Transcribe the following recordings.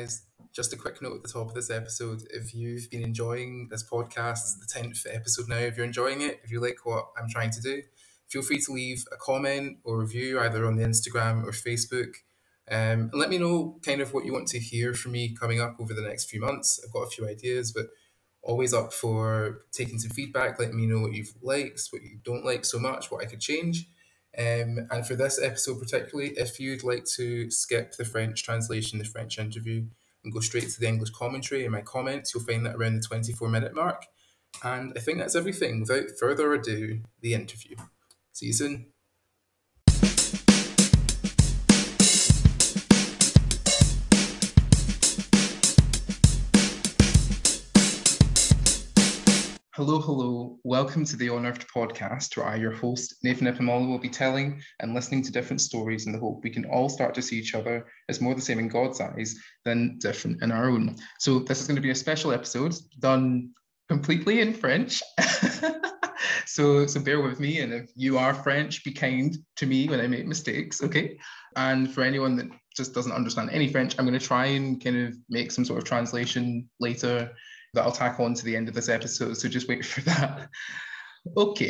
guys. Just a quick note at the top of this episode. If you've been enjoying this podcast, this is the 10th episode now. If you're enjoying it, if you like what I'm trying to do, feel free to leave a comment or review either on the Instagram or Facebook. Um, and let me know kind of what you want to hear from me coming up over the next few months. I've got a few ideas, but always up for taking some feedback, Let me know what you've liked, what you don't like so much, what I could change. Um, and for this episode particularly, if you'd like to skip the French translation, the French interview, and go straight to the English commentary in my comments, you'll find that around the 24 minute mark. And I think that's everything. Without further ado, the interview. See you soon. Hello, hello. Welcome to the Unearthed podcast, where I, your host, Nathan Ipamolo, will be telling and listening to different stories in the hope we can all start to see each other as more the same in God's eyes than different in our own. So, this is going to be a special episode done completely in French. so, so bear with me. And if you are French, be kind to me when I make mistakes, okay? And for anyone that just doesn't understand any French, I'm going to try and kind of make some sort of translation later that I'll tack on to the end of this episode, so just wait for that. Ok.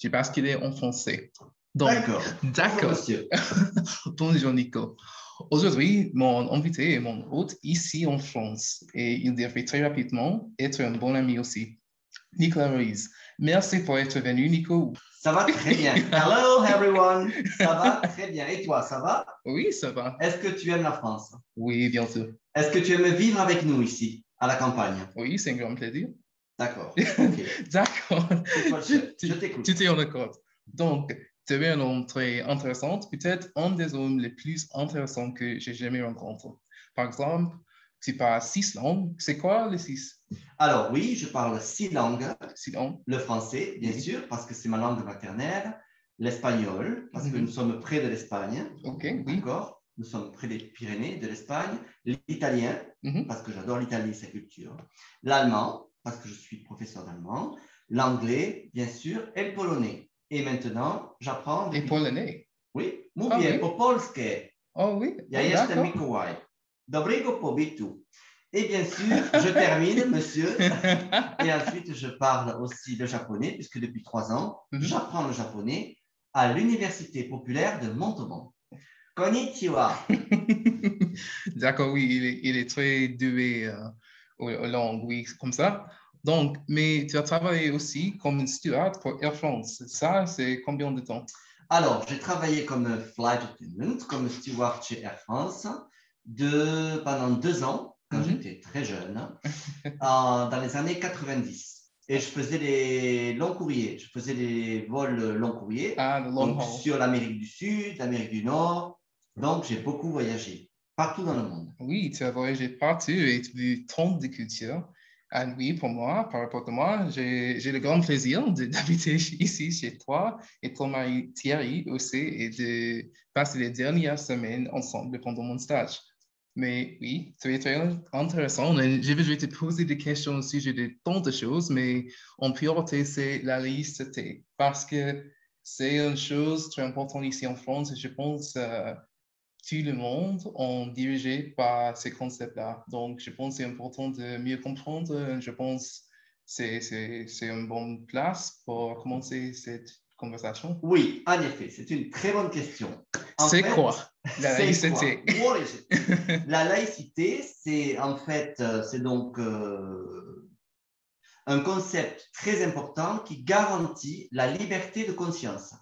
J'ai basculé en français. D'accord. D'accord. monsieur. Bonjour Nico. Aujourd'hui, mon invité est mon hôte ici en France et il devrait très rapidement être un bon ami aussi. Nicolas Ruiz. Merci pour être venu, Nico. Ça va très bien. Hello everyone. Ça va très bien. Et toi, ça va? Oui, ça va. Est-ce que tu aimes la France? Oui, bien sûr. Est-ce que tu aimes vivre avec nous ici, à la campagne Oui, c'est un grand plaisir. D'accord. D'accord. Je t'écoute. Tu es en accord. Donc, tu es un homme très intéressant, peut-être un des hommes les plus intéressants que j'ai jamais rencontré. Par exemple, tu parles six langues. C'est quoi les six? Alors oui, je parle six langues. Six langues. Le français, bien Oui. sûr, parce que c'est ma langue maternelle. L'espagnol, parce que Mhm. nous sommes près de l'Espagne. OK, oui. D'accord Nous sommes près des Pyrénées, de l'Espagne. L'italien, Mhm. parce que j'adore l'Italie et sa culture. L'allemand, parce que je suis professeur d'allemand. L'anglais, bien sûr, et le polonais. Et maintenant, j'apprends. Et depuis- polonais. Oui, Ah mówię oui. po polskie. Oh oui. Ja Oh, jestem. Mikołaj. Dobrego pobytu. Et bien sûr, je termine, monsieur. Et ensuite, je parle aussi le japonais, puisque depuis trois ans, Mhm. j'apprends le japonais à l'Université populaire de Montauban. Konnichiwa. D'accord, oui, il est, il est très doué euh, aux, aux langues, oui, comme ça. Donc, mais tu as travaillé aussi comme steward pour Air France. Ça, c'est combien de temps? Alors, j'ai travaillé comme flight attendant, comme steward chez Air France, de, pendant deux ans, quand Mhm. j'étais très jeune, en- dans les années 90. Et je faisais les longs courriers. Je faisais les vols longs courriers Ah, long donc, sur l'Amérique du Sud, l'Amérique du Nord. Donc, j'ai beaucoup voyagé partout dans le monde. Oui, tu as voyagé partout et tu as vu tant de cultures. Et oui, pour moi, par rapport à moi, j'ai le grand plaisir d'habiter ici chez toi et ton mari Thierry aussi et de passer les dernières semaines ensemble pendant mon stage. Mais oui, es très intéressant. Je vais te poser des questions au sujet de tant de choses, mais en priorité, c'est la laïcité parce que c'est une chose très importante ici en France je pense euh, tout le monde est dirigé par ces concepts-là. Donc, je pense que c'est important de mieux comprendre. Je pense que c'est- une bonne place pour commencer cette conversation. Oui, en effet, c'est une très bonne question. C'est quoi? La laïcité quoi? La laïcité, c'est en fait, euh, c'est donc euh, un concept très important qui garantit la liberté de conscience.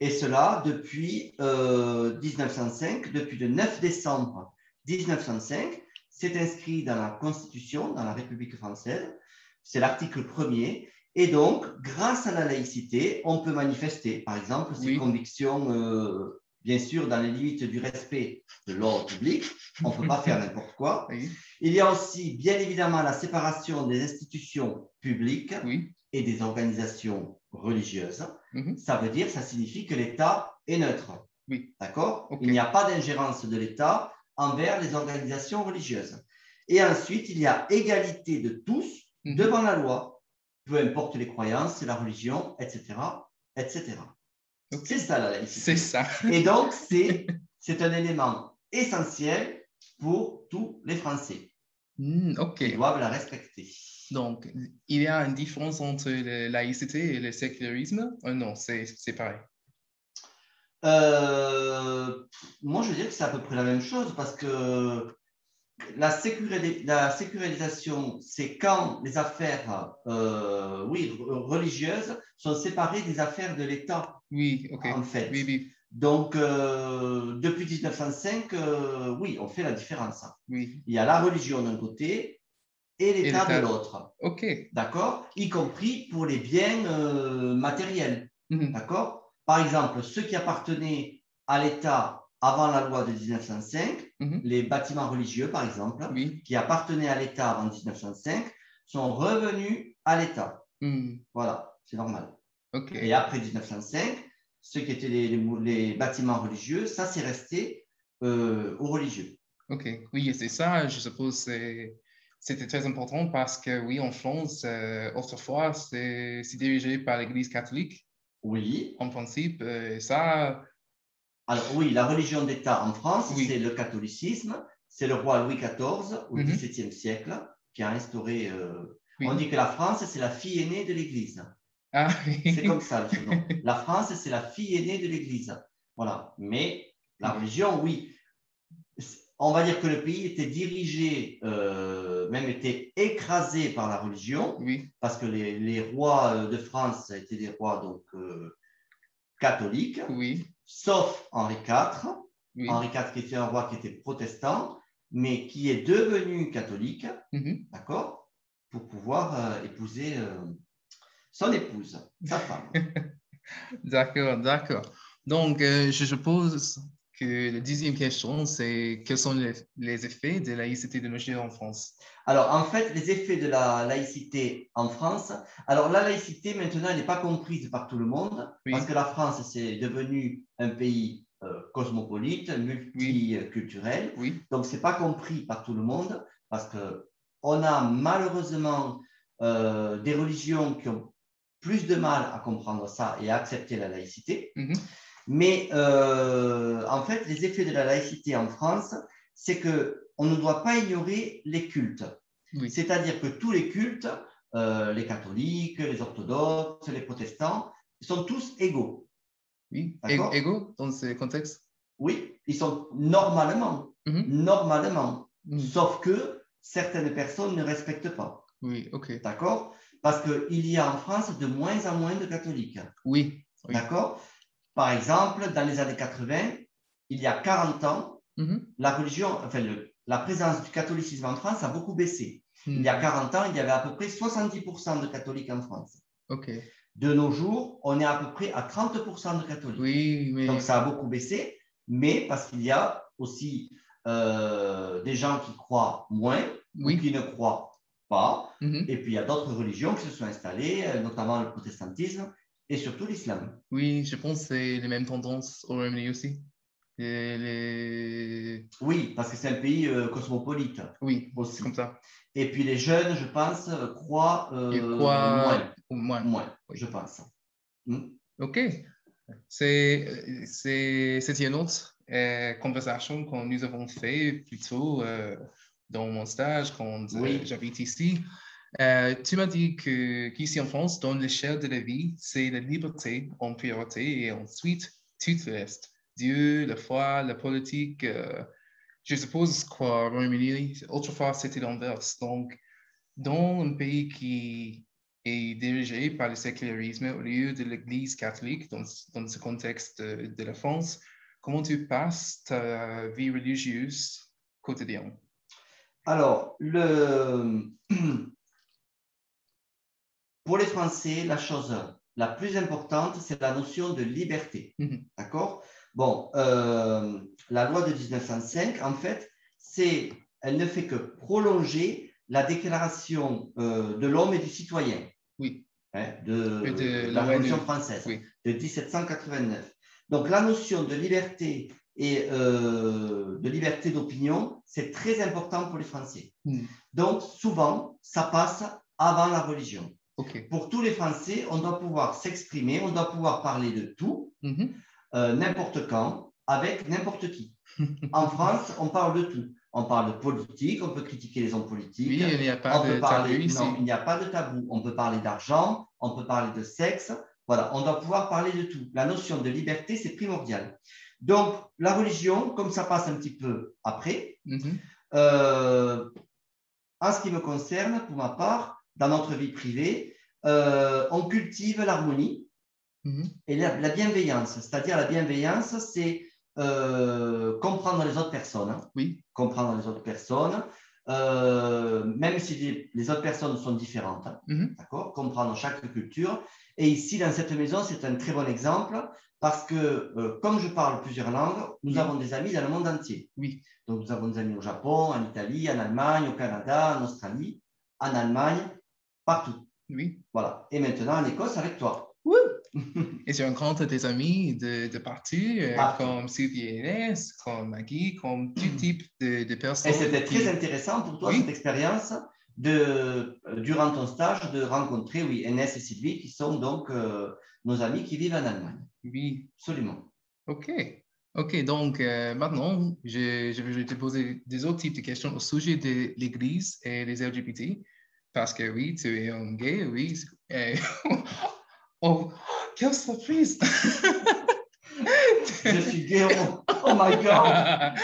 Et cela depuis euh, 1905, depuis le 9 décembre 1905, c'est inscrit dans la Constitution, dans la République française. C'est l'article premier. Et donc, grâce à la laïcité, on peut manifester, par exemple, ses Oui. convictions, euh, bien sûr, dans les limites du respect de l'ordre public. On ne peut pas faire n'importe quoi. Oui, Il y a aussi, bien évidemment, la séparation des institutions publiques oui. et des organisations religieuses. Mhm. Ça veut dire, ça signifie que l'État est neutre. Oui. D'accord? Il n'y a pas d'ingérence de l'État envers les organisations religieuses. Et ensuite, il y a égalité de tous Mhm. devant la loi, peu importe les croyances, la religion, etc. etc. C'est ça la laïcité. C'est ça. Et donc, c'est un élément essentiel pour tous les Français. Hmm, ok. Ils doivent la respecter. Donc, il y a une différence entre la laïcité et le sécularisme? Euh, non, c'est pareil. Euh, moi, je veux dire que c'est à peu près la même chose parce que la, sécurité, la sécurisation, c'est quand les affaires, euh, oui, re- religieuses sont séparées des affaires de l'État, Oui, ok. en fait. Oui, oui, Donc, euh, depuis 1905, euh, oui, on fait la différence. oui. Il y a la religion d'un côté et l'État de l'autre. Ok. D'accord? Y compris pour les biens euh, matériels. Mhm. D'accord? Par exemple, ceux qui appartenaient à l'État avant la loi de 1905, Mhm. les bâtiments religieux, par exemple, Oui. qui appartenaient à l'État avant 1905, sont revenus à l'État. Hmm, Voilà, c'est normal. Ok. Et après 1905, ceux qui étaient les, les- les bâtiments religieux, ça, c'est resté euh, aux religieux. Ok. Oui, c'est ça, je suppose, c'est- c'était très important parce que, oui, en France, euh, autrefois, c'est dirigé par l'Église catholique, Oui. en principe. euh, Et ça, Alors oui, la religion d'État en France, Oui. c'est le catholicisme. C'est le roi Louis XIV au Mhm. XVIIe siècle qui a instauré. euh, oui. On dit que la France, c'est la fille aînée de l'Église. Ah, C'est comme ça le surnom. La France, c'est la fille aînée de l'Église. Voilà. Mais la religion, oui. On va dire que le pays était dirigé, euh, même était écrasé par la religion, oui, parce que les, les rois euh, de France étaient des rois donc euh, catholiques, oui, sauf Henri IV. oui. Henri IV qui était un roi qui était protestant, mais qui est devenu catholique, Mhm. d'accord, pour pouvoir euh, épouser son épouse, sa femme. D'accord, d'accord. Donc, je suppose que la dixième question, c'est quels sont les, les effets de la laïcité de nos jours en France? Alors, en fait, les effets de la laïcité en France. Alors, la laïcité, maintenant, n'est pas comprise par tout le monde, Oui. parce que la France, c'est devenu un pays euh, cosmopolite, multiculturel. Oui, Donc, ce n'est pas compris par tout le monde, parce qu'on a malheureusement euh, des religions qui ont plus de mal à comprendre ça et à accepter la laïcité. Mhm. Mais euh, en fait, les effets de la laïcité en France, c'est que on ne doit pas ignorer les cultes. oui, C'est-à-dire que tous les cultes, euh, les catholiques, les orthodoxes, les protestants, sont tous égaux. oui. Égaux dans ce contexte? Oui, ils sont normalement, Mhm. normalement, Mhm. sauf que certaines personnes ne respectent pas. Oui, ok. D'accord? Parce qu'il y a en France de moins en moins de catholiques. Oui, oui. D'accord? Par exemple, dans les années 80, il y a 40 ans, Mhm. la religion, enfin, le- la présence du catholicisme en France a beaucoup baissé. Il Hmm. y a 40 ans, il y avait à peu près 70% de catholiques en France. De nos jours, on est à peu près à 30% de catholiques. Oui, mais Donc, ça a beaucoup baissé, mais parce qu'il y a aussi euh, des gens qui croient moins ou qui ne croient pas. Mhm. Et puis, il y a d'autres religions qui se sont installées, euh, notamment le protestantisme et surtout l'islam. Oui, je pense que c'est les mêmes tendances au Royaume-Uni aussi. Les, les- Oui, parce que c'est un pays euh, cosmopolite Oui, aussi. c'est comme ça. Et puis, les jeunes, je pense, euh, croient euh, moins. Moins. Oui. je pense. Hmm? OK. C'est, une autre euh, conversation que nous avons fait plus tôt dans mon stage quand Oui. j'habite ici. Euh, tu m'as dit que, en France, dans l'échelle de la vie, c'est la liberté en priorité et ensuite tout le reste. Dieu, la foi, la politique. euh, je suppose qu'au Royaume-Uni, autrefois, c'était l'inverse. Donc, dans un pays qui est dirigé par le sécularisme au lieu de l'Église catholique dans, dans ce contexte de, de la France, comment tu passes ta vie religieuse quotidienne? Alors, le... pour les Français, la chose la plus importante, c'est la notion de liberté. Mhm. D'accord? Bon, euh, la loi de 1905, en fait, c'est, elle ne fait que prolonger la déclaration euh, de l'homme et du citoyen Oui, hein, de, la l'ONU. Révolution française Oui. de 1789. Donc, la notion de liberté et euh, de liberté d'opinion, c'est très important pour les Français. Mm. Donc, souvent, ça passe avant la religion. Pour tous les Français, on doit pouvoir s'exprimer, on doit pouvoir parler de tout, Mhm. euh, n'importe quand, avec n'importe qui. En France, on parle de tout. on parle de politique, on peut critiquer les hommes politiques. Oui, il n'y a pas on de peut parler, tabou ici. Non, il n'y a pas de tabou. On peut parler d'argent, on peut parler de sexe. Voilà, on doit pouvoir parler de tout. La notion de liberté, c'est primordial. Donc, la religion, comme ça passe un petit peu après, Mhm. euh, en ce qui me concerne, pour ma part, dans notre vie privée, euh, on cultive l'harmonie Mhm. et la, la bienveillance. C'est-à-dire, la bienveillance, c'est euh, comprendre les autres personnes. hein. Oui. Comprendre les autres personnes, euh, même si les, autres personnes sont différentes. hein. Mhm. D'accord? Comprendre chaque culture. Et ici, dans cette maison, c'est un très bon exemple parce que, euh, comme je parle plusieurs langues, nous Oui. avons des amis dans le monde entier. Oui. Donc, nous avons des amis au Japon, en Italie, en Allemagne, au Canada, en Australie, en Allemagne, partout. Oui. Voilà. Et maintenant, en Écosse, avec toi. Et tu rencontres des amis de, de partout, euh, Partout. comme Sylvie et Inès, comme Maggie, comme tout type de, de personnes. Et c'était qui- très intéressant pour toi, Oui. cette expérience, de, euh, durant ton stage, de rencontrer, oui, Enes et Sylvie, qui sont donc euh, nos amis qui vivent en Allemagne. Oui. Absolument. OK. OK, donc euh, maintenant, je, je vais te poser des autres types de questions au sujet de l'Église et des LGBT. Parce que oui, tu es un gay, oui. Euh, oh, quelle surprise! Je suis gay. Oh, oh my God!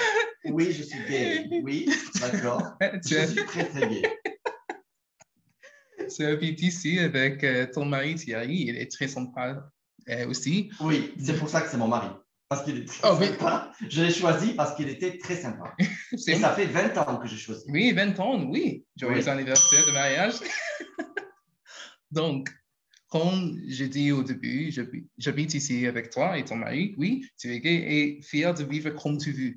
Oui, je suis gay. Oui, d'accord. Je suis très, très gay. tu habites ici avec euh, ton mari Thierry, il est très sympa euh, aussi. Oui, c'est pour ça que c'est mon mari. Parce qu'il est très Oh, oui. sympa. Je l'ai choisi parce qu'il était très sympa. C'est Et ça fait 20 ans que j'ai choisi. Oui, 20 ans, oui. Joyeux Oui. anniversaire de mariage. Donc, comme j'ai dit au début, j'habi- j'habite ici avec toi et ton mari. Oui, tu es gay et fier de vivre comme tu veux.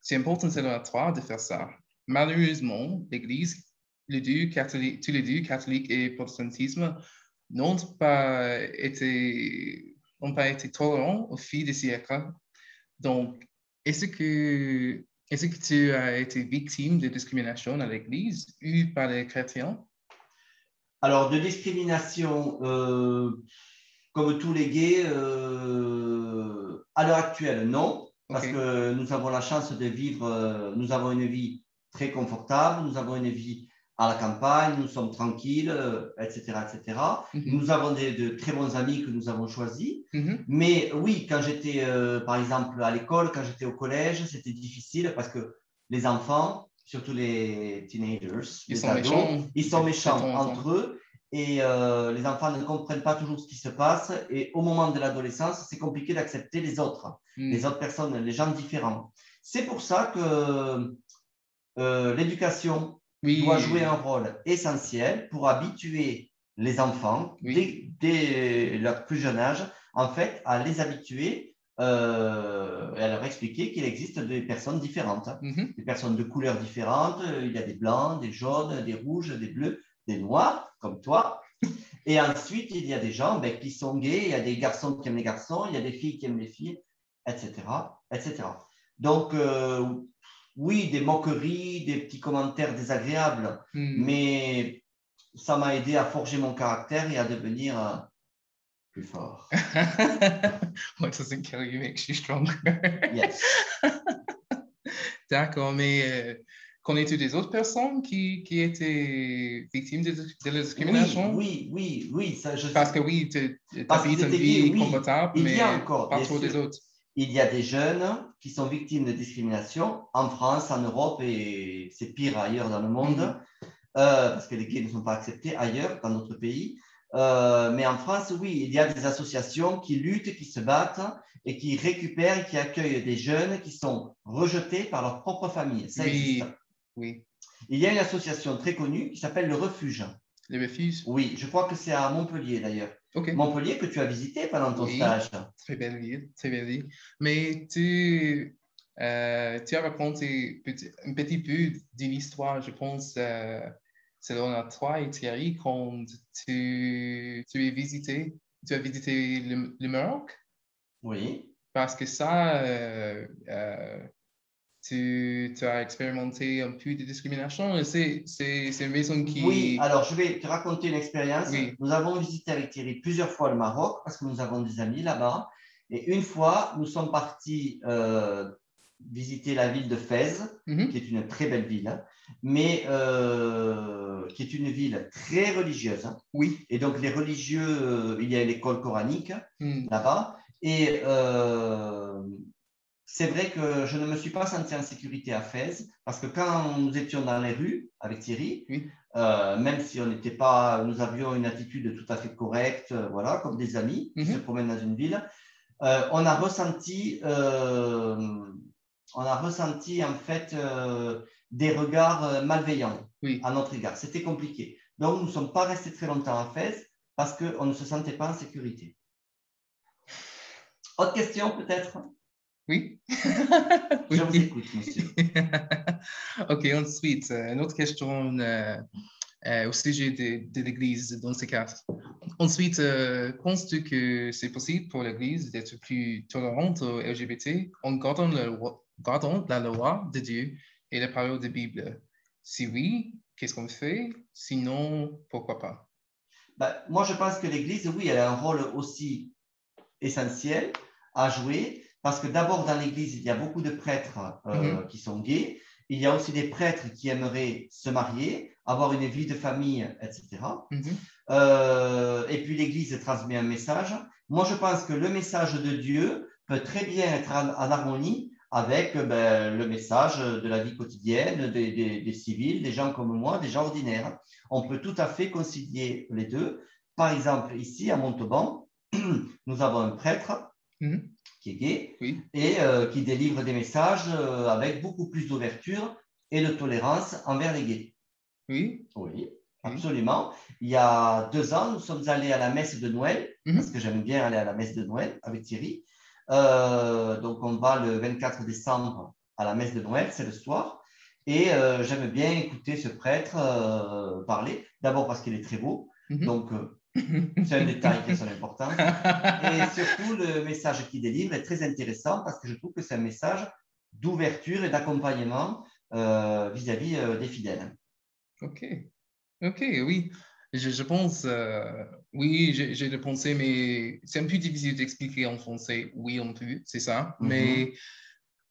C'est important selon toi de faire ça. Malheureusement, l'Église, les deux catholiques, tous les deux, catholiques et protestantisme, n'ont pas été, n'ont pas été tolérants au fil des siècles. Donc, est-ce que, est-ce que tu as été victime de discrimination à l'Église ou par les chrétiens? Alors, de discrimination, euh, comme tous les gays, euh, à l'heure actuelle, non, parce que nous avons la chance de vivre, euh, nous avons une vie très confortable, nous avons une vie à la campagne, nous sommes tranquilles, euh, etc., etc. Mhm, Nous avons des, de très bons amis que nous avons choisis. mhm, Mais oui, quand j'étais, euh, par exemple, à l'école, quand j'étais au collège, c'était difficile parce que les enfants, surtout les teenagers, Ils les sont ados, méchants. ils sont méchants entre eux et euh, les enfants ne comprennent pas toujours ce qui se passe. Et au moment de l'adolescence, c'est compliqué d'accepter les autres, Mm. les autres personnes, les gens différents. C'est pour ça que euh, l'éducation Oui. doit jouer un rôle essentiel pour habituer les enfants, Oui. dès, dès leur plus jeune âge, en fait, à les habituer euh, et à leur expliquer qu'il existe des personnes différentes. Mhm, des personnes de couleurs différentes. Il y a des blancs, des jaunes, des rouges, des bleus, des noirs, comme toi. Et ensuite, il y a des gens ben, qui sont gays, il y a des garçons qui aiment les garçons, il y a des filles qui aiment les filles, etc. etc. Donc, euh, oui, des moqueries, des petits commentaires désagréables, mm. mais ça m'a aidé à forger mon caractère et à devenir euh, plus fort. What doesn't kill you makes you stronger. Yes. D'accord, mais euh, connais-tu des autres personnes qui, qui étaient victimes de, de la discrimination? Oui, oui, oui, oui. Ça, je Parce que oui, tu habites une vie oui. confortable, mais pas trop des autres. Il y a des jeunes qui sont victimes de discrimination en France, en Europe et c'est pire ailleurs dans le monde, Mhm. euh, parce que les gays ne sont pas acceptés ailleurs, dans notre pays. Euh, mais en France, oui, il y a des associations qui luttent, qui se battent et qui récupèrent et qui accueillent des jeunes qui sont rejetés par leur propre famille. Ça Oui. existe. Oui, Il y a une association très connue qui s'appelle le Refuge. les refuges. Oui, je crois que c'est à Montpellier d'ailleurs. Montpellier que tu as visité pendant ton Oui. stage. Très belle ville, très belle ville. Mais tu, euh, tu as raconté petit- un petit peu d'une histoire, je pense, euh, selon à toi et Thierry, quand tu, tu es visité, tu as visité le, le Maroc, Oui. parce que ça, euh, euh, tu, tu as expérimenté un peu de discrimination et c'est c'est- c'est une maison qui... Oui, alors je vais te raconter une expérience. Oui. Nous avons visité avec Thierry plusieurs fois le Maroc parce que nous avons des amis là-bas. Et une fois, nous sommes partis euh, visité la ville de Fès, Mhm. qui est une très belle ville, hein, mais euh, qui est une ville très religieuse. hein. Oui. Et donc, les religieux, euh, il y a l'école coranique Mm. là-bas. Et euh, c'est vrai que je ne me suis pas senti en sécurité à Fès, parce que quand nous étions dans les rues avec Thierry, Oui. euh, même si on n'était pas, nous avions une attitude tout à fait correcte, euh, voilà, comme des amis qui Mhm. se promènent dans une ville, euh, on a ressenti, on a ressenti en fait des regards malveillants Oui. à notre égard. C'était compliqué. Donc, nous ne sommes pas restés très longtemps à Fès parce qu'on ne se sentait pas en sécurité. Autre question peut-être? Oui? Je vous écoute, monsieur. OK, ensuite, euh, une autre question euh, euh, au sujet de, de l'Église dans ces cas. Ensuite, euh, penses-tu que c'est possible pour l'Église d'être plus tolérante aux LGBT en gardant, la loi- gardant la loi de Dieu et la parole de la Bible? Si oui, qu'est-ce qu'on fait? Sinon, pourquoi pas? Ben, moi, je pense que l'Église, oui, elle a un rôle aussi essentiel à jouer parce que d'abord, dans l'Église, il y a beaucoup de prêtres euh, qui sont gays. Il y a aussi des prêtres qui aimeraient se marier, avoir une vie de famille, etc. Mhm. Euh, et puis l'Église transmet un message. Moi, je pense que le message de Dieu peut très bien être en, en harmonie avec ben, le message de la vie quotidienne des, des- des civils, des gens comme moi, des gens ordinaires. On peut tout à fait concilier les deux. Par exemple, ici à Montauban, nous avons un prêtre Mhm. Qui est gay Oui. et euh, qui délivre des messages euh, avec beaucoup plus d'ouverture et de tolérance envers les gays. Oui. Oui, absolument. Il y a deux ans, nous sommes allés à la messe de Noël, Mhm. parce que j'aime bien aller à la messe de Noël avec Thierry. Euh, donc, on va le 24 décembre à la messe de Noël, c'est le soir. Et j'aime bien écouter ce prêtre parler, d'abord parce qu'il est très beau, Mhm. donc c'est un détail qui est important. Et surtout, le message qu'il délivre est très intéressant parce que je trouve que c'est un message d'ouverture et d'accompagnement euh, vis-à-vis euh, des fidèles. OK. OK, oui. Je, je pense, euh, oui, j'ai de penser, mais c'est un peu difficile d'expliquer en français. Oui, on peut, c'est ça. Mhm. Mais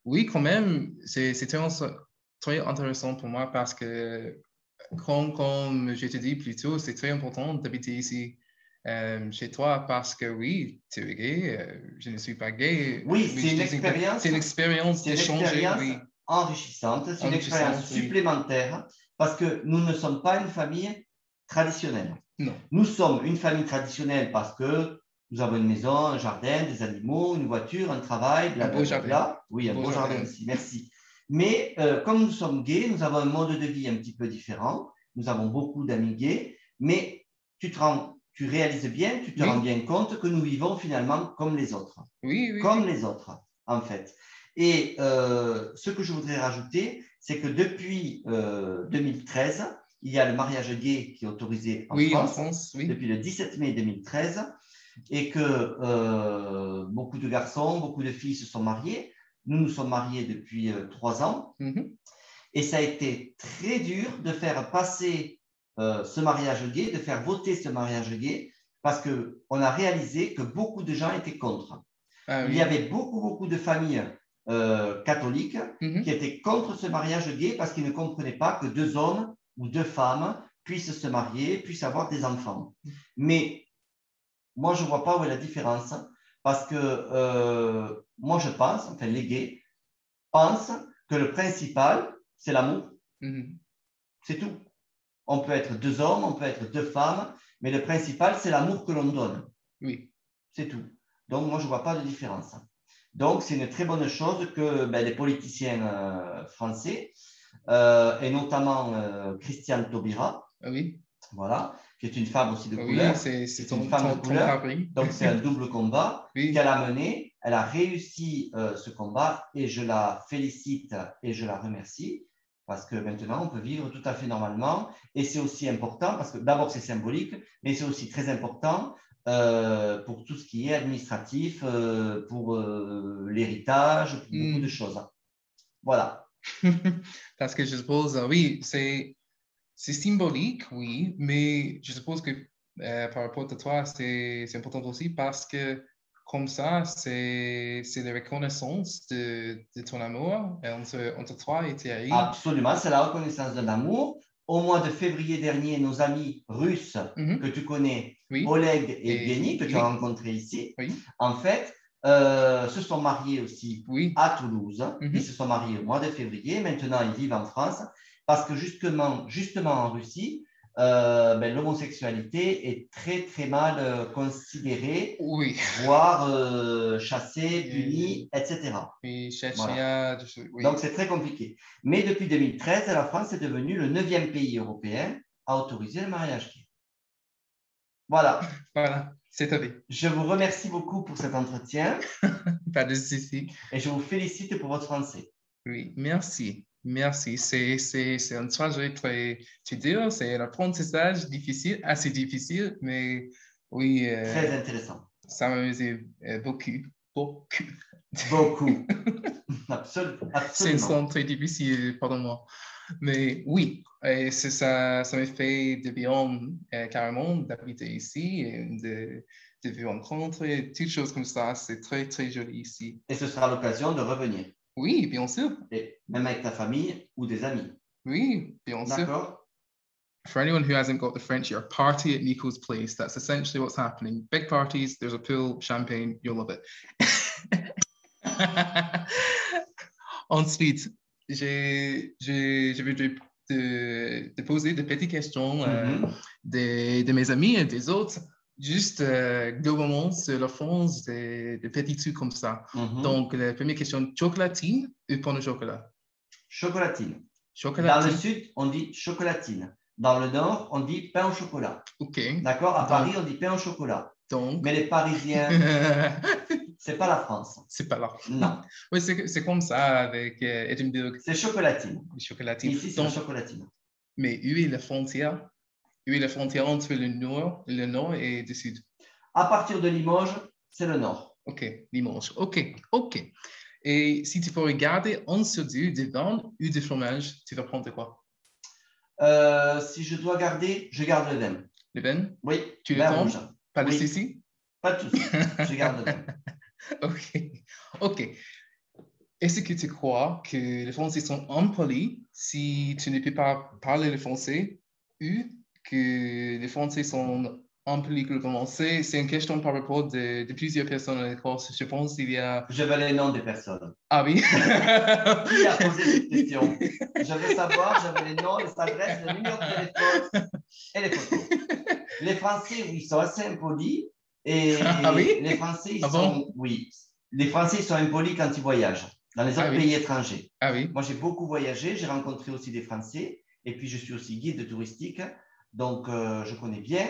oui, quand même, c'est c'est très, très intéressant pour moi parce que, comme, comme je te dis plus tôt, c'est très important d'habiter ici euh, chez toi parce que oui, tu es gay, euh, je ne suis pas gay. Oui, c'est une expérience- C'est une expérience d'échanger, oui. enrichissante, c'est une expérience oui. supplémentaire parce que nous ne sommes pas une famille traditionnelle. Non. Nous sommes une famille traditionnelle parce que nous avons une maison, un jardin, des animaux, une voiture, un travail, beau blablabla. jardin. Oui, un Beau beau, jardin. aussi, merci. Mais euh, comme nous sommes gays, nous avons un mode de vie un petit peu différent. Nous avons beaucoup d'amis gays, mais tu te rends, tu réalises bien, tu te Oui. rends bien compte que nous vivons finalement comme les autres Oui, oui. comme les autres, en fait. Et euh, ce que je voudrais rajouter, c'est que depuis euh, 2013, il y a le mariage gay qui est autorisé en Oui, en France, France, oui. depuis le 17 mai 2013, et que euh, beaucoup de garçons, beaucoup de filles se sont mariés. Nous nous sommes mariés depuis euh, trois ans, Mhm. et ça a été très dur de faire passer euh, ce mariage gay, de faire voter ce mariage gay, parce qu'on a réalisé que beaucoup de gens étaient contre. Ah, Il y avait beaucoup, beaucoup de familles euh, catholiques Mhm. qui étaient contre ce mariage gay parce qu'ils ne comprenaient pas que deux hommes ou deux femmes puissent se marier, puissent avoir des enfants. Mais moi, je ne vois pas où est la différence parce que euh, moi, je pense, enfin, les gays pensent que le principal, c'est l'amour. Mhm. C'est tout. On peut être deux hommes, on peut être deux femmes, mais le principal, c'est l'amour que l'on donne. Oui. C'est tout. Donc, moi, je ne vois pas de différence. Donc, c'est une très bonne chose que ben, les politiciens euh, français, euh, et notamment euh, Christiane Taubira, Ah oui. voilà, qui est une femme aussi de couleur. c'est ton, une femme de ton, couleur. Donc, c'est un double combat Oui. qu'elle a mené. Elle a réussi euh, ce combat et je la félicite et je la remercie parce que maintenant, on peut vivre tout à fait normalement. Et c'est aussi important parce que d'abord, c'est symbolique, mais c'est aussi très important euh, pour tout ce qui est administratif, euh, pour l'héritage, pour beaucoup Mm. de choses. Voilà. Parce que je suppose, oui, c'est c'est symbolique, oui, mais je suppose que euh, par rapport à toi, c'est important aussi parce que comme ça, c'est la reconnaissance de, de ton amour entre, entre toi et Thierry. Absolument, c'est la reconnaissance de l'amour. Au mois de février dernier, nos amis russes Mhm. que tu connais, Oui, Oleg et Et- Evgeny, que tu as rencontrés ici, oui, en fait, euh, se sont mariés aussi à Toulouse. Mhm. Ils se sont mariés au mois de février. Maintenant, ils vivent en France parce que justement, justement en Russie, euh, ben, l'homosexualité est très, très mal euh, considérée, Oui, voire euh, chassée, Et- punie, etc. oui. Donc, c'est très compliqué. Mais depuis 2013, la France est devenue le neuvième pays européen à autoriser le mariage gay. Voilà. Voilà, c'est fait. Je vous remercie beaucoup pour cet entretien Pas de souci. et je vous félicite pour votre français. Oui, merci. Merci. C'est, c'est, c'est un trajet très, très dur. C'est un apprentissage difficile, assez difficile, mais oui, euh, Très intéressant. ça m'a amusé euh, beaucoup. Beaucoup. Beaucoup. Absol- C'est une absolument. son très difficile, pardon-moi. Mais oui, et c'est ça, ça m'a fait de bien euh, carrément d'habiter ici et de, de vous rencontrer, toutes choses comme ça. C'est très, très joli ici. Et ce sera l'occasion de revenir. Oui, bien sûr. Et même avec ta famille ou des amis. Oui, bien sûr. D'accord For anyone who hasn't got the French, you're a party at Nico's place. That's essentially what's happening. Big parties, there's a pool, champagne, you'll love it. Ensuite, j'ai j'ai- j'ai voulu te, te poser des petites questions euh, Mhm. de, de mes amis et des autres, juste euh, globalement sur la France, des, des petits trucs comme ça. Mhm. Donc, la première question, chocolatine ou pain au chocolat? Chocolatine. Dans le Chocolatine, sud, on dit chocolatine. Dans le nord, on dit pain au chocolat. OK. D'accord? À Donc- Paris, on dit pain au chocolat. Donc, Mais les Parisiens, c'est pas la France. c'est pas là. Non, Oui, c'est c'est comme ça avec euh, c'est chocolatine. les chocolatines. Ici, c'est la chocolatine. mais où est la frontière? Est la frontière entre le nord, le nord et le sud? À partir de Limoges, c'est le nord. OK, Limoges. OK, OK. Et si tu peux regarder en dessous du vin ou du fromage, tu vas prendre quoi? Euh, si je dois garder, je garde le vin. Le vin? Oui, Tu le prends? Pas de Oui. souci? Pas de souci, je garde le vin. OK. OK. Est-ce que tu crois que les Français sont impolis si tu ne peux pas parler le français ou que les Français sont impolis globalement? C'est c'est une question par rapport de, de plusieurs personnes à l'école. Je pense qu'il y a... Je veux les noms des personnes. Ah oui? Qui a posé cette question? Je veux savoir, je veux les noms, les adresses, le numéro de téléphone et les photos. Les Français, oui, ils sont assez impolis. Et Ah oui? les Français, ils Ah sont, oui, les Français sont impolis quand ils voyagent dans les autres Ah oui. pays étrangers. Ah oui? Moi, j'ai beaucoup voyagé, j'ai rencontré aussi des Français, et puis je suis aussi guide touristique, donc euh, je connais bien.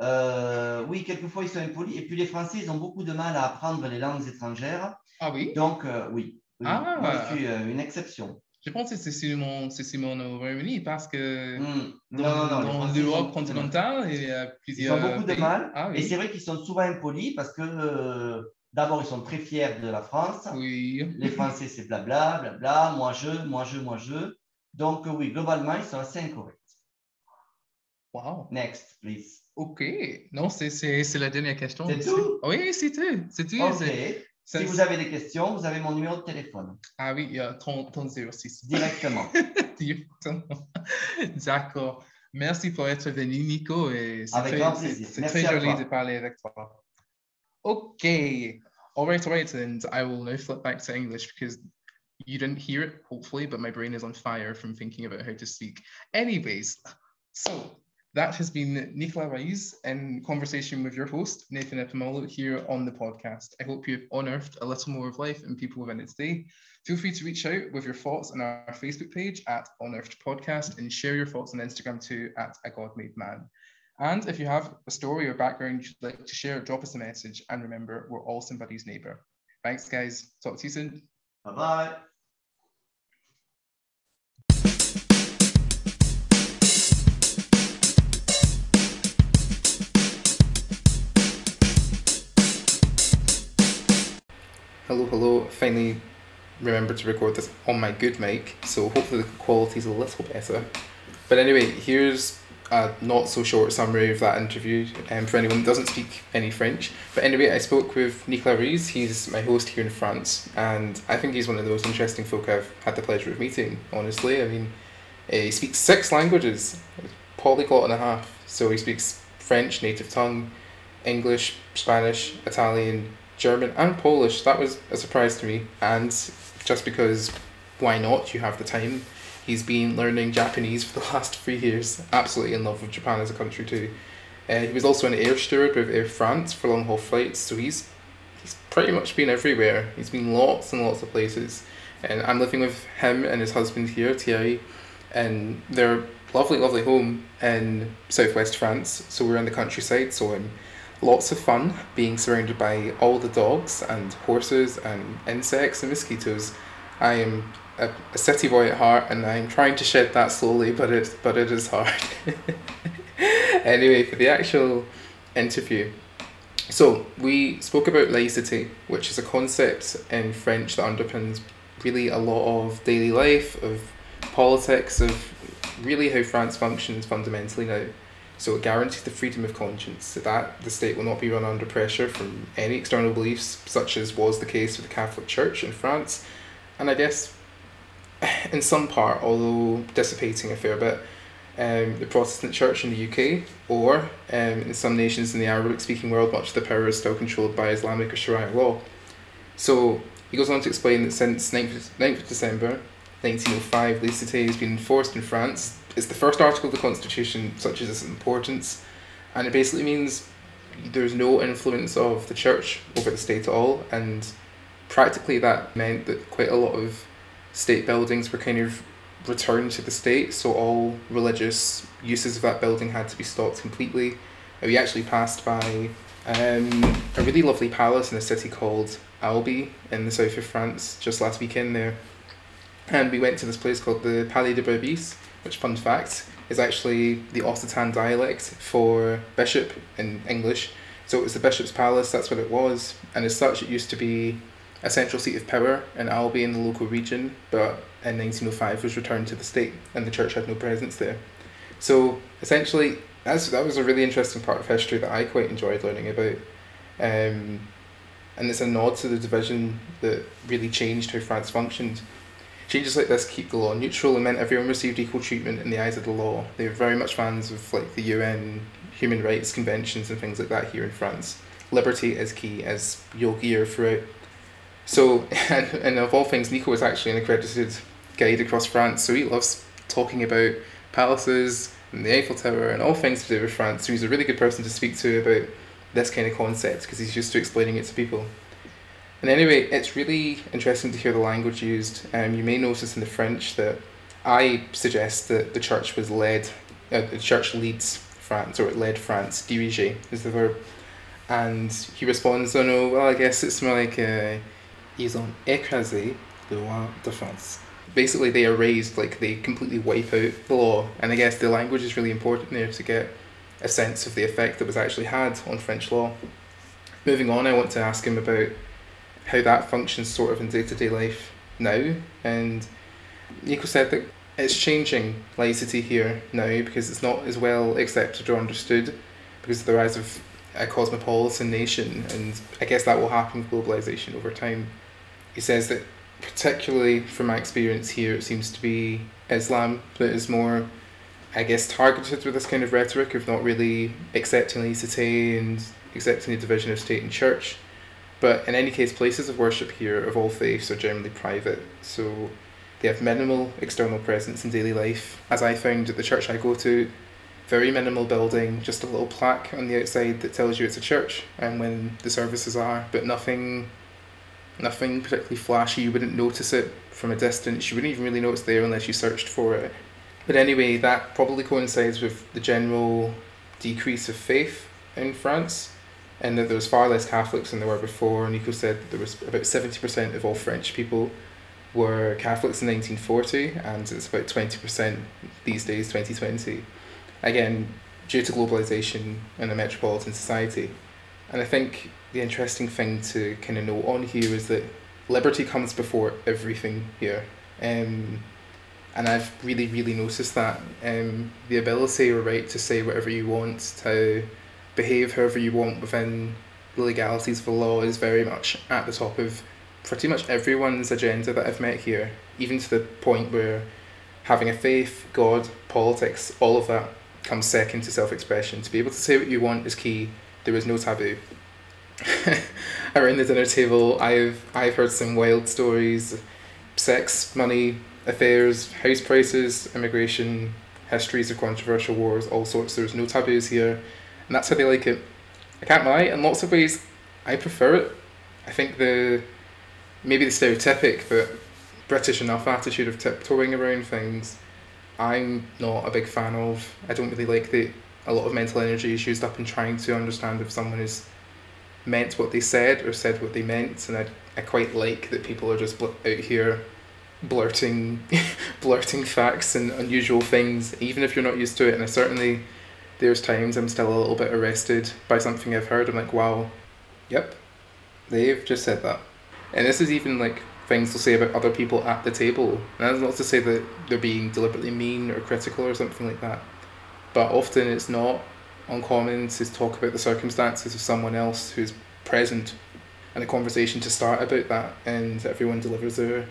Euh, oui, quelquefois ils sont impolis, et puis les Français, ils ont beaucoup de mal à apprendre les langues étrangères, Ah oui? donc euh, oui. oui. Ah. Moi, je suis euh, une exception. Je pense que c'est sûrement au Royaume-Uni parce que dans, Non, non, non. les dans ils l'Europe ont- continentale, il y a Ils plusieurs ont beaucoup de mal, Ah et oui? c'est vrai qu'ils sont souvent impolis parce que d'abord, ils sont très fiers de la France. Oui. Les Français, c'est blabla, blabla, moi je, moi je, moi je. Donc, oui, globalement, ils sont assez incorrects. Wow. Next, please. OK. Non, c'est la dernière question. C'est tout? Oui, c'est tout. C'est tout. Ok. Si vous avez des questions, vous avez mon numéro de téléphone Ah oui, il y a ton, ton 06. directement. Directement. D'accord. Merci pour être venu, Nico. et Avec très- grand plaisir. C'est très joli toi. de parler avec toi. OK. All right, all right. And I will now flip back to English because you didn't hear it, hopefully, but my brain is on fire from thinking about how to speak. Anyways, so that has been Nicola Reyes in conversation with your host, Nathan Epimolo, here on the podcast. I hope you've unearthed a little more of life and people within it today. Feel free to reach out with your thoughts on our Facebook page at Unearthed Podcast and share your thoughts on Instagram too at A God Made Man. And if you have a story or background you'd like to share, drop us a message. And remember, we're all somebody's neighbor. Thanks, guys. Talk to you soon. Bye bye. Hello, hello. Finally remembered to record this on my good mic, so hopefully the quality is a little better. But anyway, here's a not so short summary of that interview um, for anyone who doesn't speak any French. But anyway, I spoke with Nicolas Riz. He's my host here in France, and I think he's one of the most interesting folk I've had the pleasure of meeting. Honestly, I mean, uh, he speaks six languages, polyglot and a half. So he speaks French, native tongue, English, Spanish, Italian, German, and Polish. That was a surprise to me, and just because why not? You have the time He's been learning Japanese for the last three years. Absolutely in love with Japan as a country too. Uh, he was also an air steward with Air France for long haul flights, so he's he's pretty much been everywhere. He's been lots and lots of places. And I'm living with him and his husband here, Thierry, and their lovely, lovely home in southwest France. So we're in the countryside, so um, lots of fun being surrounded by all the dogs and horses and insects and mosquitoes. I am a, a city boy at heart, and I'm trying to shed that slowly, but it but it is hard. anyway, for the actual interview, so we spoke about laicity, which is a concept in French that underpins really a lot of daily life, of politics, of really how France functions fundamentally now. So it guarantees the freedom of conscience, so that the state will not be run under pressure from any external beliefs, such as was the case with the Catholic Church in France. And I guess in some part, although dissipating a fair bit, um, the Protestant Church in the UK, or um, in some nations in the Arabic speaking world, much of the power is still controlled by Islamic or Sharia law. So he goes on to explain that since 9th, 9th of December 1905, laicite has been enforced in France. It's the first article of the Constitution, such as its importance, and it basically means there's no influence of the church over the state at all, and practically that meant that quite a lot of state buildings were kind of returned to the state, so all religious uses of that building had to be stopped completely. We actually passed by um, a really lovely palace in a city called Albi in the south of France just last weekend there. And we went to this place called the Palais de Berbice, which, fun fact, is actually the Occitan dialect for bishop in English. So it was the bishop's palace, that's what it was. And as such, it used to be a central seat of power in Albi in the local region, but in 1905 was returned to the state and the church had no presence there. So essentially, that's, that was a really interesting part of history that I quite enjoyed learning about. Um, and it's a nod to the division that really changed how France functioned. Changes like this keep the law neutral and meant everyone received equal treatment in the eyes of the law. They were very much fans of like the UN human rights conventions and things like that here in France. Liberty is key, as you'll hear throughout so, and, and of all things, Nico is actually an accredited guide across France, so he loves talking about palaces and the Eiffel Tower and all things to do with France. So he's a really good person to speak to about this kind of concept because he's used to explaining it to people. And anyway, it's really interesting to hear the language used. Um, you may notice in the French that I suggest that the church was led, uh, the church leads France, or it led France. Diriger is the verb. And he responds, oh no, well, I guess it's more like uh, ils ont écrasé le roi de France. Basically, they erased, like, they completely wipe out the law. And I guess the language is really important there to get a sense of the effect that was actually had on French law. Moving on, I want to ask him about how that functions sort of in day to day life now. And Nico said that it's changing laicity here now because it's not as well accepted or understood because of the rise of a cosmopolitan nation, and I guess that will happen with globalization over time he says that particularly from my experience here, it seems to be Islam that is more, I guess, targeted with this kind of rhetoric of not really accepting laicite and accepting the division of state and church. But in any case, places of worship here of all faiths are generally private, so they have minimal external presence in daily life. As I found at the church I go to, very minimal building, just a little plaque on the outside that tells you it's a church and when the services are, but nothing nothing particularly flashy. You wouldn't notice it from a distance. You wouldn't even really notice there unless you searched for it. But anyway, that probably coincides with the general decrease of faith in France, and that there was far less Catholics than there were before. Nico said there was about seventy percent of all French people were Catholics in nineteen forty, and it's about twenty percent these days, twenty twenty. Again, due to globalization and a metropolitan society, and I think the interesting thing to kind of note on here is that liberty comes before everything here. Um, and I've really, really noticed that um, the ability or right to say whatever you want, to behave however you want within the legalities of the law is very much at the top of pretty much everyone's agenda that I've met here, even to the point where having a faith, God, politics, all of that comes second to self expression. To be able to say what you want is key. There is no taboo. Around the dinner table, I've I've heard some wild stories, sex, money, affairs, house prices, immigration, histories of controversial wars, all sorts. There's no taboos here, and that's how they like it. I can't lie. In lots of ways, I prefer it. I think the maybe the stereotypic but British enough attitude of tiptoeing around things, I'm not a big fan of. I don't really like that a lot of mental energy is used up in trying to understand if someone has meant what they said or said what they meant, and I, I quite like that people are just bl- out here blurting blurting facts and unusual things, even if you're not used to it. And I certainly there's times I'm still a little bit arrested by something I've heard. I'm like, wow, yep, they've just said that. And this is even like things to say about other people at the table. And that's not to say that they're being deliberately mean or critical or something like that. But often it's not uncommon to talk about the circumstances of someone else who's present and a conversation to start about that and everyone delivers their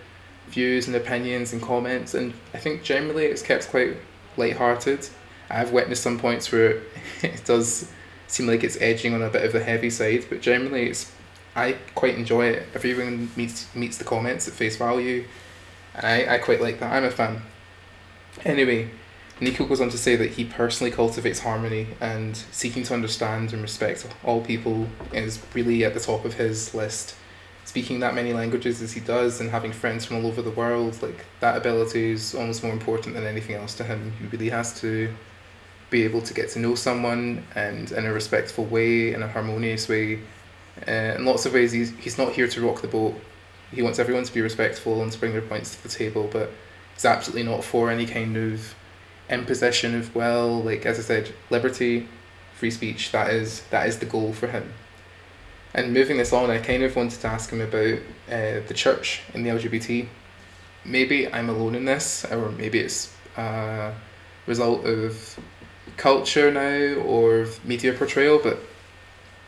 views and opinions and comments and I think generally it's kept quite light-hearted. I've witnessed some points where it does seem like it's edging on a bit of the heavy side, but generally it's I quite enjoy it. Everyone meets meets the comments at face value, and I, I quite like that. I'm a fan. Anyway, Nico goes on to say that he personally cultivates harmony and seeking to understand and respect all people is really at the top of his list. Speaking that many languages as he does and having friends from all over the world, like that ability is almost more important than anything else to him. He really has to be able to get to know someone and in a respectful way, in a harmonious way, uh, in lots of ways, he's, he's not here to rock the boat. He wants everyone to be respectful and to bring their points to the table, but he's absolutely not for any kind of imposition of well, like as I said, liberty, free speech. That is that is the goal for him. And moving this on, I kind of wanted to ask him about uh, the church and the LGBT. Maybe I'm alone in this, or maybe it's a result of culture now or media portrayal, but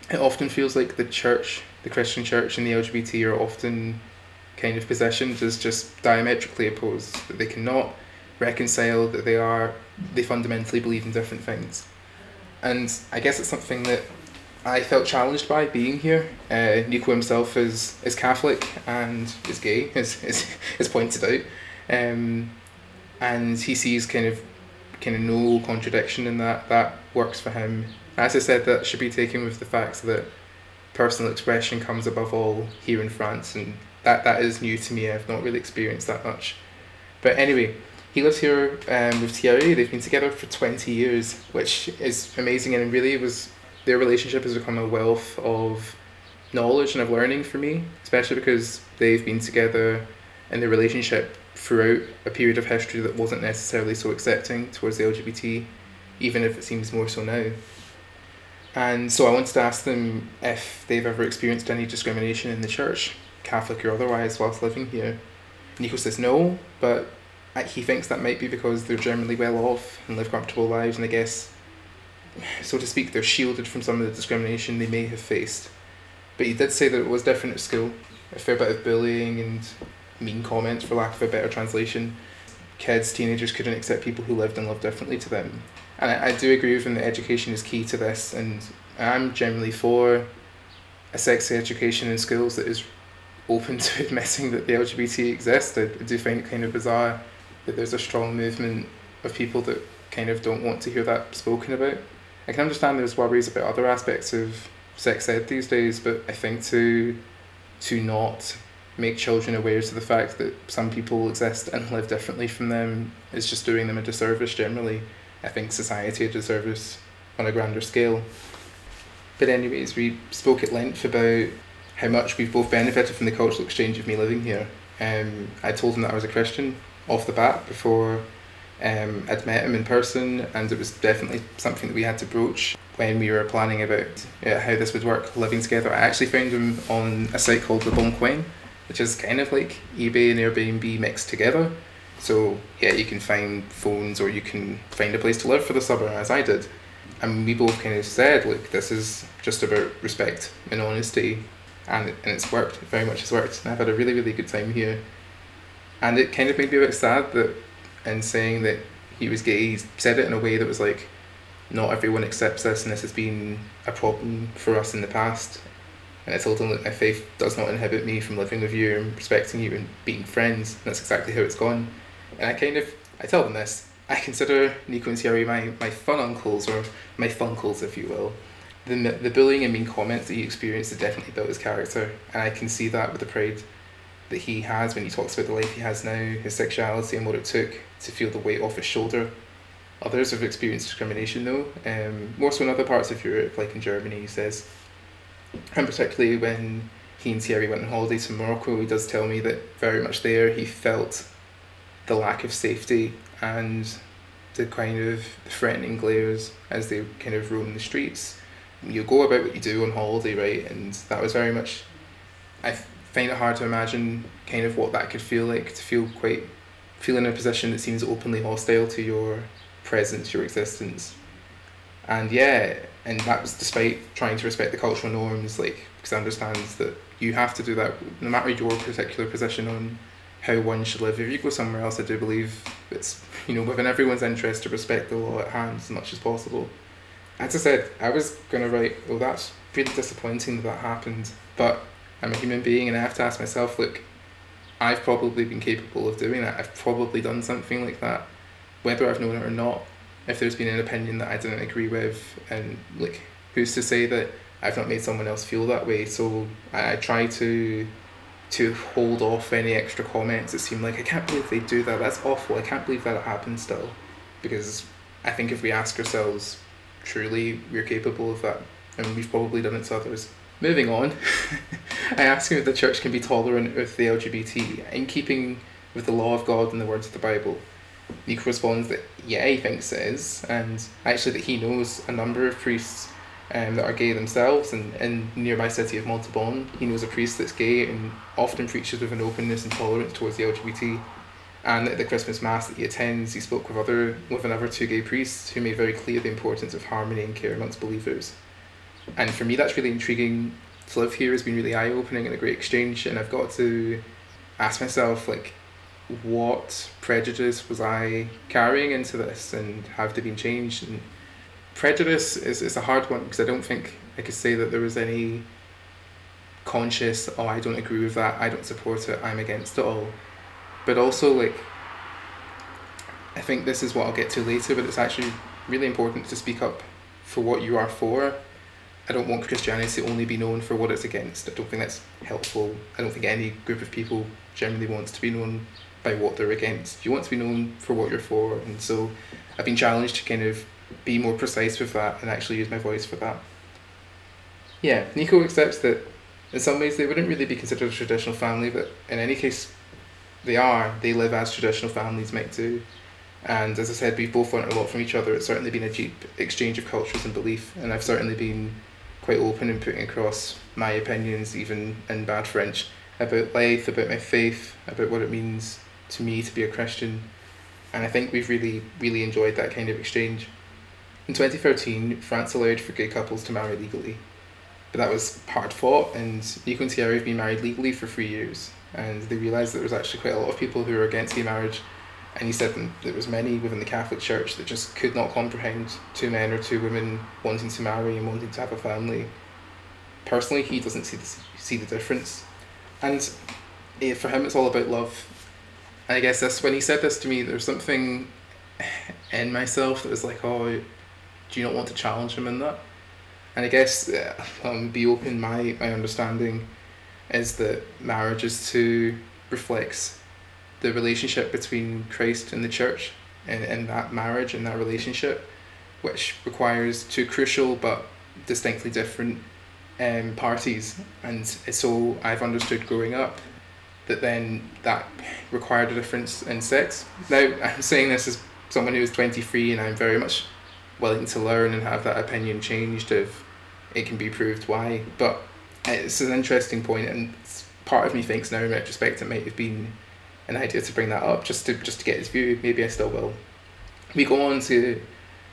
it often feels like the church, the Christian church, and the LGBT are often kind of positioned as just diametrically opposed, that they cannot reconcile, that they are, they fundamentally believe in different things. And I guess it's something that I felt challenged by being here. Uh, Nico himself is, is Catholic and is gay, as is, is pointed out. Um, and he sees kind of kind of no contradiction in that. That works for him as I said, that should be taken with the fact that personal expression comes above all here in France, and that, that is new to me. I've not really experienced that much. But anyway, he lives here um, with Thierry. They've been together for 20 years, which is amazing, and really was their relationship has become a wealth of knowledge and of learning for me, especially because they've been together and the relationship throughout a period of history that wasn't necessarily so accepting towards the LGBT, even if it seems more so now. And so I wanted to ask them if they've ever experienced any discrimination in the church, Catholic or otherwise, whilst living here. Nico says no, but he thinks that might be because they're generally well off and live comfortable lives, and I guess, so to speak, they're shielded from some of the discrimination they may have faced. But he did say that it was different at school, a fair bit of bullying and mean comments, for lack of a better translation. Kids, teenagers couldn't accept people who lived and loved differently to them, and I, I do agree with him that education is key to this, and I'm generally for a sex education in schools that is open to admitting that the LGBT exists. I, I do find it kind of bizarre that there's a strong movement of people that kind of don't want to hear that spoken about. I can understand there's worries about other aspects of sex ed these days, but I think to to not make children aware to the fact that some people exist and live differently from them is just doing them a disservice generally. I think society a service on a grander scale. But anyways, we spoke at length about how much we've both benefited from the cultural exchange of me living here. Um, I told him that I was a Christian off the bat before um, I'd met him in person, and it was definitely something that we had to broach when we were planning about uh, how this would work living together. I actually found him on a site called Le Bon Coin, which is kind of like eBay and Airbnb mixed together. So yeah, you can find phones or you can find a place to live for the summer, as I did. And we both kind of said, look, this is just about respect and honesty, and and it's worked. It very much has worked. And I've had a really really good time here. And it kind of made me a bit sad that, in saying that he was gay, he said it in a way that was like, not everyone accepts this, and this has been a problem for us in the past. And I told him that my faith does not inhibit me from living with you and respecting you and being friends. And that's exactly how it's gone. And I kind of, I tell them this. I consider Nico and Thierry my, my fun uncles, or my funkles, if you will. The, the bullying and mean comments that he experienced have definitely built his character. And I can see that with the pride that he has when he talks about the life he has now, his sexuality, and what it took to feel the weight off his shoulder Others have experienced discrimination though, um, more so in other parts of Europe, like in Germany, he says. And particularly when he and Thierry went on holiday to Morocco, he does tell me that very much there he felt the lack of safety and the kind of threatening glares as they kind of roam the streets. You go about what you do on holiday, right? And that was very much, I find it hard to imagine kind of what that could feel like to feel quite, feel in a position that seems openly hostile to your presence, your existence. And yeah, and that was despite trying to respect the cultural norms, like because I understand that you have to do that no matter your particular position on how one should live. If you go somewhere else, I do believe it's you know within everyone's interest to respect the law at hand as much as possible. As I said, I was gonna write, oh that's really disappointing that that happened, but I'm a human being and I have to ask myself, look, I've probably been capable of doing that. I've probably done something like that whether I've known it or not, if there's been an opinion that I didn't agree with, and like, who's to say that I've not made someone else feel that way? So I, I try to to hold off any extra comments. It seemed like I can't believe they do that. That's awful. I can't believe that it happens still, because I think if we ask ourselves, truly we're capable of that, and we've probably done it to others. Moving on, I ask him if the church can be tolerant with the LGBT in keeping with the law of God and the words of the Bible. Nico responds that yeah, he thinks it is, and actually that he knows a number of priests um, that are gay themselves. And in nearby city of Montauban, he knows a priest that's gay and often preaches with an openness and tolerance towards the LGBT. And at the Christmas mass that he attends, he spoke with other with another two gay priests who made very clear the importance of harmony and care amongst believers. And for me, that's really intriguing. To live here has been really eye opening and a great exchange. And I've got to ask myself, like, what prejudice was I carrying into this and have they been changed? And prejudice is, is a hard one because I don't think I could say that there was any conscious, oh, I don't agree with that, I don't support it, I'm against it all. But also, like, I think this is what I'll get to later, but it's actually really important to speak up for what you are for. I don't want Christianity to only be known for what it's against. I don't think that's helpful. I don't think any group of people generally wants to be known by what they're against. You want to be known for what you're for, and so I've been challenged to kind of be more precise with that and actually use my voice for that. Yeah, Nico accepts that in some ways they wouldn't really be considered a traditional family, but in any case, they are. They live as traditional families might do. And as I said, we've both learned a lot from each other. It's certainly been a deep exchange of cultures and belief, and I've certainly been quite open in putting across my opinions, even in bad French, about life, about my faith, about what it means to me to be a Christian. And I think we've really, really enjoyed that kind of exchange. In 2013, France allowed for gay couples to marry legally. But that was hard fought, and Nico and Thierry have been married legally for three years. And they realised that there was actually quite a lot of people who were against gay marriage. And he said that there was many within the Catholic Church that just could not comprehend two men or two women wanting to marry and wanting to have a family. Personally, he doesn't see the, see the difference. And eh, for him, it's all about love I guess that's when he said this to me. There's something in myself that was like, oh, do you not want to challenge him in that? And I guess um, be open. My my understanding is that marriage is to reflects the relationship between Christ and the church, and in that marriage and that relationship, which requires two crucial but distinctly different um, parties. And so I've understood growing up that then that required a difference in sex. Now, I'm saying this as someone who is 23 and I'm very much willing to learn and have that opinion changed if it can be proved why. But it's an interesting point, and part of me thinks now in retrospect it might have been an idea to bring that up just to just to get his view. Maybe I still will. We go on to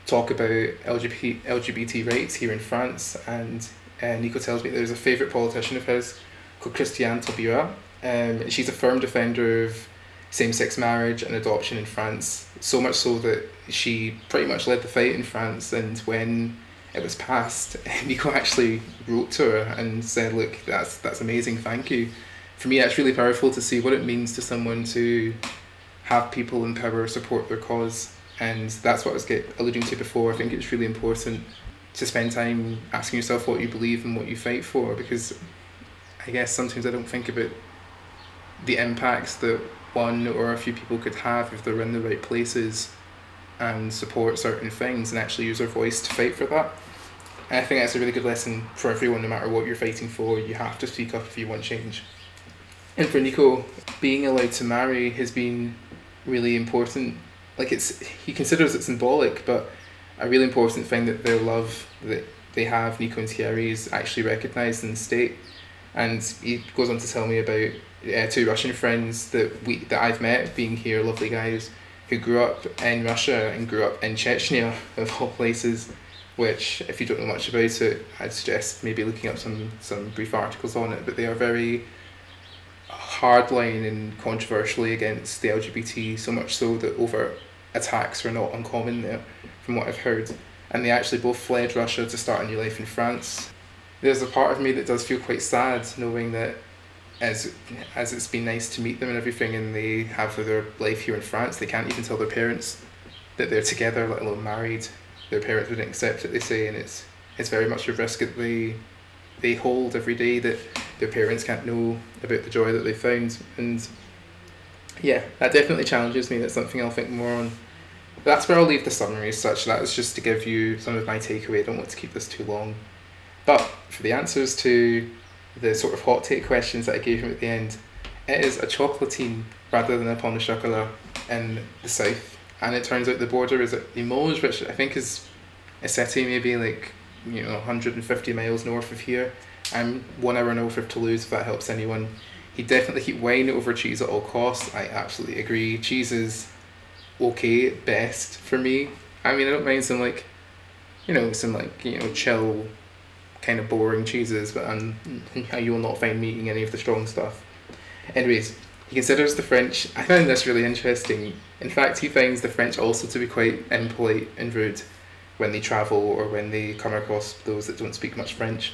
talk about LGBT LGBT rights here in France, and uh, Nico tells me there's a favourite politician of his called Christiane Taubira. Um, she's a firm defender of same sex marriage and adoption in France, so much so that she pretty much led the fight in France. And when it was passed, Nico actually wrote to her and said, "Look, that's that's amazing. Thank you." For me, it's really powerful to see what it means to someone to have people in power support their cause, and that's what I was get, alluding to before. I think it's really important to spend time asking yourself what you believe and what you fight for, because I guess sometimes I don't think about the impacts that one or a few people could have if they're in the right places and support certain things and actually use their voice to fight for that. And I think that's a really good lesson for everyone, no matter what you're fighting for. You have to speak up if you want change. And for Nico, being allowed to marry has been really important. Like it's, he considers it symbolic, but a really important thing that their love that they have, Nico and Thierry, is actually recognised in the state. And he goes on to tell me about uh, two Russian friends that we that I've met, being here, lovely guys, who grew up in Russia and grew up in Chechnya, of all places. Which, if you don't know much about it, I'd suggest maybe looking up some some brief articles on it. But they are very hardline and controversially against the LGBT, so much so that overt attacks are not uncommon there, from what I've heard. And they actually both fled Russia to start a new life in France. There's a part of me that does feel quite sad knowing that as as it's been nice to meet them and everything, and they have their life here in France, they can't even tell their parents that they're together, let alone married. Their parents wouldn't accept it. They say, and it's it's very much a risk that they they hold every day that their parents can't know about the joy that they found. And yeah, that definitely challenges me. That's something I'll think more on. That's where I'll leave the summary. Such that is just to give you some of my takeaway. I don't want to keep this too long. But for the answers to the sort of hot take questions that I gave him at the end, it is a chocolatine rather than a pain au chocolat in the south. And it turns out the border is at Limoges, which I think is a city maybe like, you know, 150 miles north of here. I'm one hour north of Toulouse, if that helps anyone. He definitely keep wine over cheese at all costs. I absolutely agree. Cheese is okay best for me. I mean, I don't mind some like, you know, some like, you know, chill kind of boring cheeses, but um, you will not find me eating any of the strong stuff. Anyways, he considers the French. I find this really interesting. In fact, he finds the French also to be quite impolite and rude when they travel or when they come across those that don't speak much French.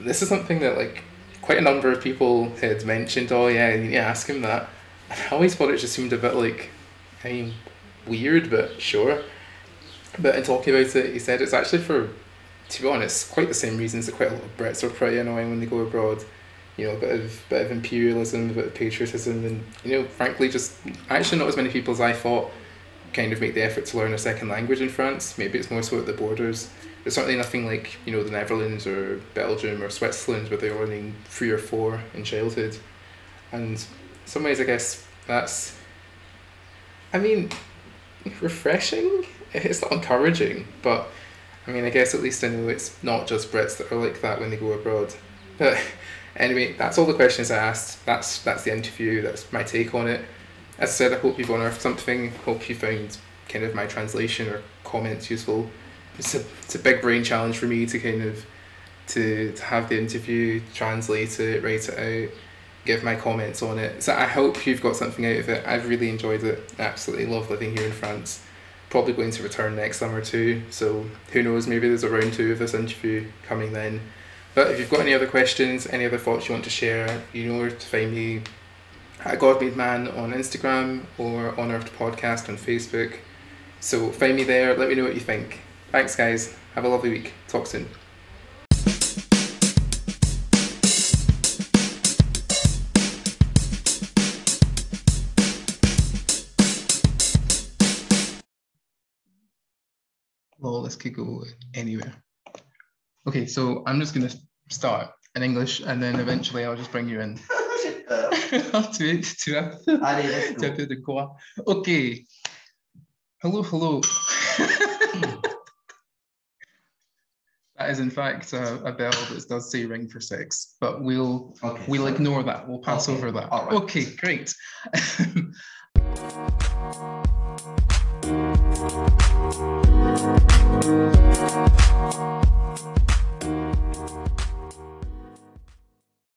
This is something that like quite a number of people had mentioned. Oh yeah, you need to ask him that. I always thought it just seemed a bit like, I mean, weird, but sure. But in talking about it, he said it's actually for to be honest, quite the same reasons that quite a lot of Brits are pretty annoying when they go abroad. You know, a bit of bit of imperialism, a bit of patriotism, and you know, frankly, just actually not as many people as I thought kind of make the effort to learn a second language in France. Maybe it's more so at the borders. There's certainly nothing like you know the Netherlands or Belgium or Switzerland where they're learning three or four in childhood, and some ways I guess that's. I mean, refreshing. It's not encouraging, but I mean, I guess at least I know it's not just Brits that are like that when they go abroad. But anyway, that's all the questions I asked. That's that's the interview. That's my take on it. As I said, I hope you've unearthed something. Hope you found kind of my translation or comments useful. It's a it's a big brain challenge for me to kind of to, to have the interview, translate it, write it out, give my comments on it. So I hope you've got something out of it. I've really enjoyed it. absolutely love living here in France probably going to return next summer too. So who knows? Maybe there's a round two of this interview coming then. But if you've got any other questions, any other thoughts you want to share, you know where to find me at Godmade Man on Instagram or Unearthed Podcast on Facebook. So find me there. Let me know what you think. Thanks, guys. Have a lovely week. Talk soon. This could go anywhere. Okay, so I'm just gonna start in English and then eventually I'll just bring you in. tu, es, tu, Allez, tu as fait de quoi? Ok. Hello, hello. that is in fact a, a bell that does say ring for six, but we'll Okay. we'll ignore that. We'll pass Okay, over that. right. Okay, great. We'll be right.